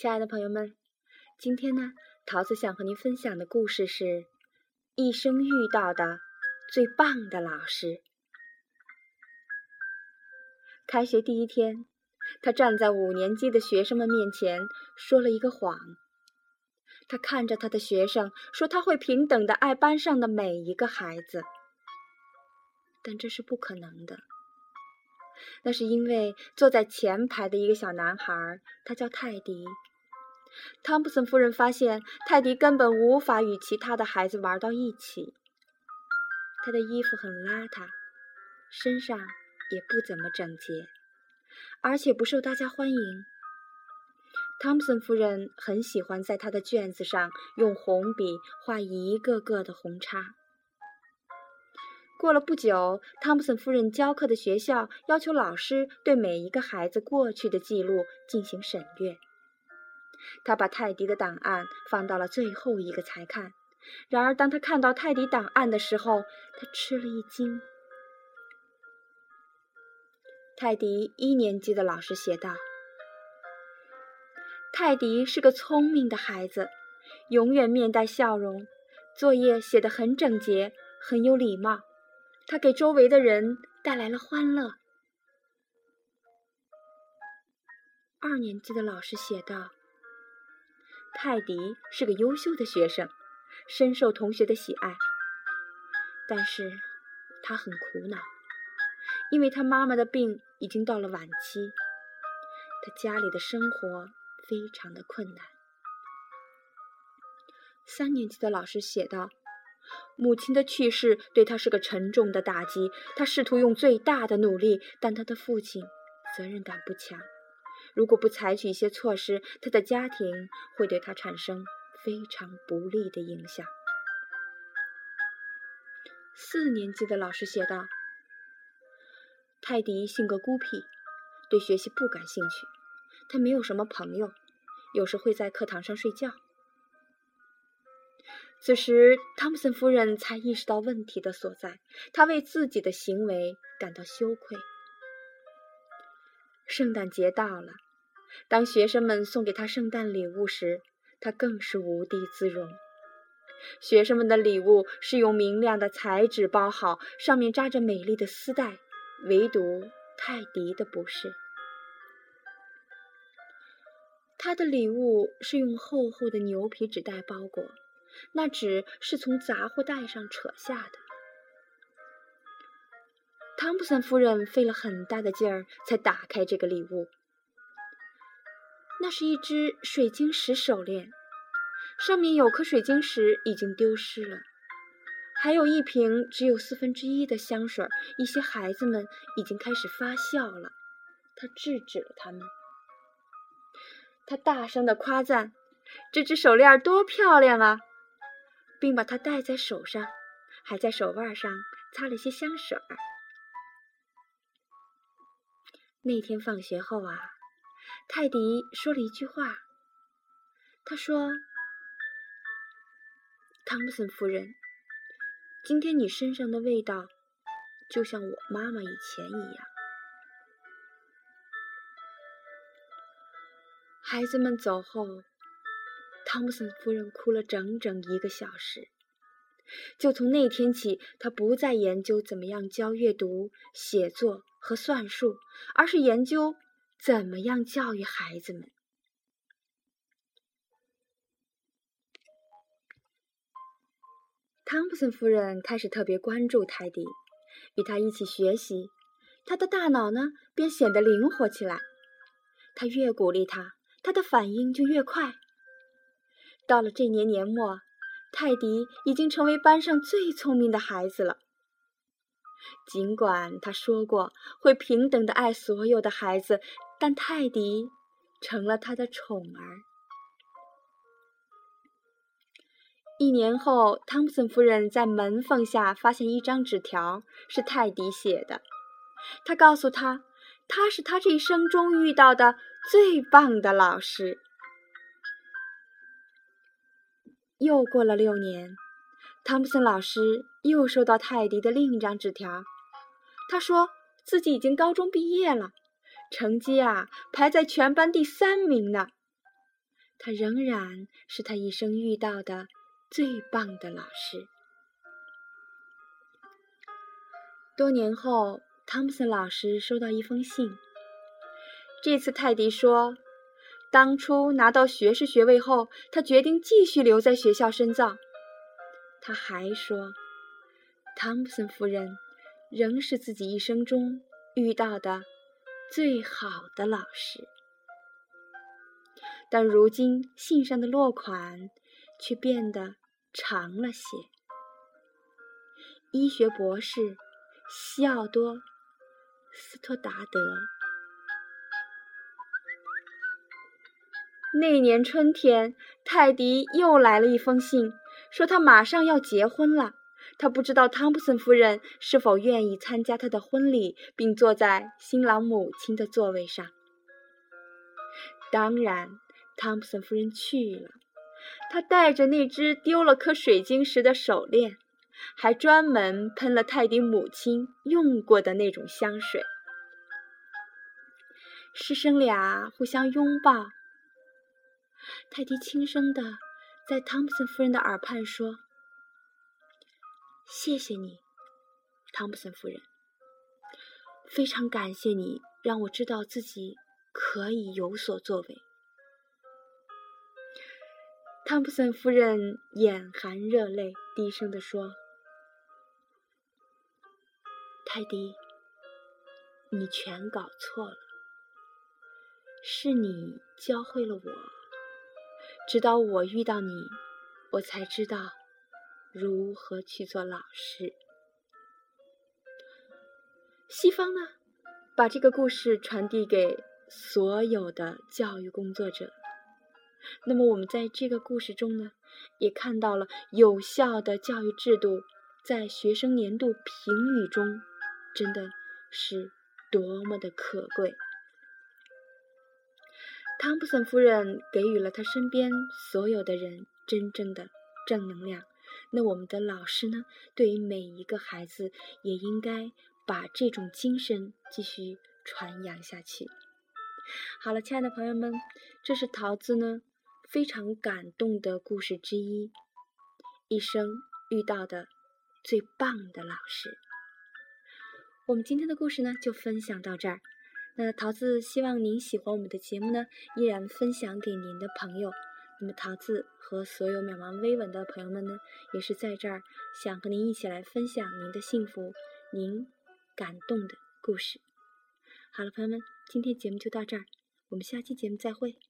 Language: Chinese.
亲爱的朋友们，今天呢，桃子想和您分享的故事是一生遇到的最棒的老师。开学第一天，他站在五年级的学生们面前，说了一个谎。他看着他的学生说：“他会平等的爱班上的每一个孩子。”但这是不可能的。那是因为坐在前排的一个小男孩，他叫泰迪。汤普森夫人发现泰迪根本无法与其他的孩子玩到一起。他的衣服很邋遢，身上也不怎么整洁，而且不受大家欢迎。汤普森夫人很喜欢在他的卷子上用红笔画一个个的红叉。过了不久，汤普森夫人教课的学校要求老师对每一个孩子过去的记录进行审阅。他把泰迪的档案放到了最后一个才看。然而，当他看到泰迪档案的时候，他吃了一惊。泰迪一年级的老师写道：“泰迪是个聪明的孩子，永远面带笑容，作业写得很整洁，很有礼貌。他给周围的人带来了欢乐。”二年级的老师写道。泰迪是个优秀的学生，深受同学的喜爱。但是，他很苦恼，因为他妈妈的病已经到了晚期，他家里的生活非常的困难。三年级的老师写道：“母亲的去世对他是个沉重的打击，他试图用最大的努力，但他的父亲责任感不强。”如果不采取一些措施，他的家庭会对他产生非常不利的影响。四年级的老师写道：“泰迪性格孤僻，对学习不感兴趣，他没有什么朋友，有时会在课堂上睡觉。”此时，汤姆森夫人才意识到问题的所在，她为自己的行为感到羞愧。圣诞节到了，当学生们送给他圣诞礼物时，他更是无地自容。学生们的礼物是用明亮的彩纸包好，上面扎着美丽的丝带，唯独泰迪的不是。他的礼物是用厚厚的牛皮纸袋包裹，那纸是从杂货袋上扯下的。汤普森夫人费了很大的劲儿才打开这个礼物。那是一只水晶石手链，上面有颗水晶石已经丢失了，还有一瓶只有四分之一的香水。一些孩子们已经开始发笑了，他制止了他们。他大声的夸赞这只手链多漂亮啊，并把它戴在手上，还在手腕上擦了些香水。那天放学后啊，泰迪说了一句话。他说：“汤姆森夫人，今天你身上的味道就像我妈妈以前一样。”孩子们走后，汤普森夫人哭了整整一个小时。就从那天起，她不再研究怎么样教阅读、写作。和算术，而是研究怎么样教育孩子们。汤普森夫人开始特别关注泰迪，与他一起学习，他的大脑呢便显得灵活起来。他越鼓励他，他的反应就越快。到了这年年末，泰迪已经成为班上最聪明的孩子了。尽管他说过会平等的爱所有的孩子，但泰迪成了他的宠儿。一年后，汤普森夫人在门缝下发现一张纸条，是泰迪写的。他告诉他，他是他这一生中遇到的最棒的老师。又过了六年。汤普森老师又收到泰迪的另一张纸条，他说自己已经高中毕业了，成绩啊排在全班第三名呢。他仍然是他一生遇到的最棒的老师。多年后，汤普森老师收到一封信。这次泰迪说，当初拿到学士学位后，他决定继续留在学校深造。他还说，汤普森夫人仍是自己一生中遇到的最好的老师。但如今信上的落款却变得长了些。医学博士。西奥多·斯托达德。那年春天，泰迪又来了一封信，说他马上要结婚了。他不知道汤普森夫人是否愿意参加他的婚礼，并坐在新郎母亲的座位上。当然，汤普森夫人去了。她带着那只丢了颗水晶石的手链。还专门喷了泰迪母亲用过的那种香水。师生俩互相拥抱。泰迪轻声的在汤普森夫人的耳畔说：“谢谢你，汤普森夫人。非常感谢你让我知道自己可以有所作为。”汤普森夫人眼含热泪，低声的说。泰迪，你全搞错了。是你教会了我，直到我遇到你，我才知道如何去做老师。西方呢，把这个故事传递给所有的教育工作者。那么，我们在这个故事中呢，也看到了有效的教育制度在学生年度评语中。真的是多么的可贵！汤普森夫人给予了他身边所有的人真正的正能量。那我们的老师呢？对于每一个孩子，也应该把这种精神继续传扬下去。好了，亲爱的朋友们，这是桃子呢非常感动的故事之一，一生遇到的最棒的老师。我们今天的故事呢，就分享到这儿。那桃子希望您喜欢我们的节目呢，依然分享给您的朋友。那么桃子和所有渺茫微稳的朋友们呢，也是在这儿想和您一起来分享您的幸福，您感动的故事。好了，朋友们，今天节目就到这儿，我们下期节目再会。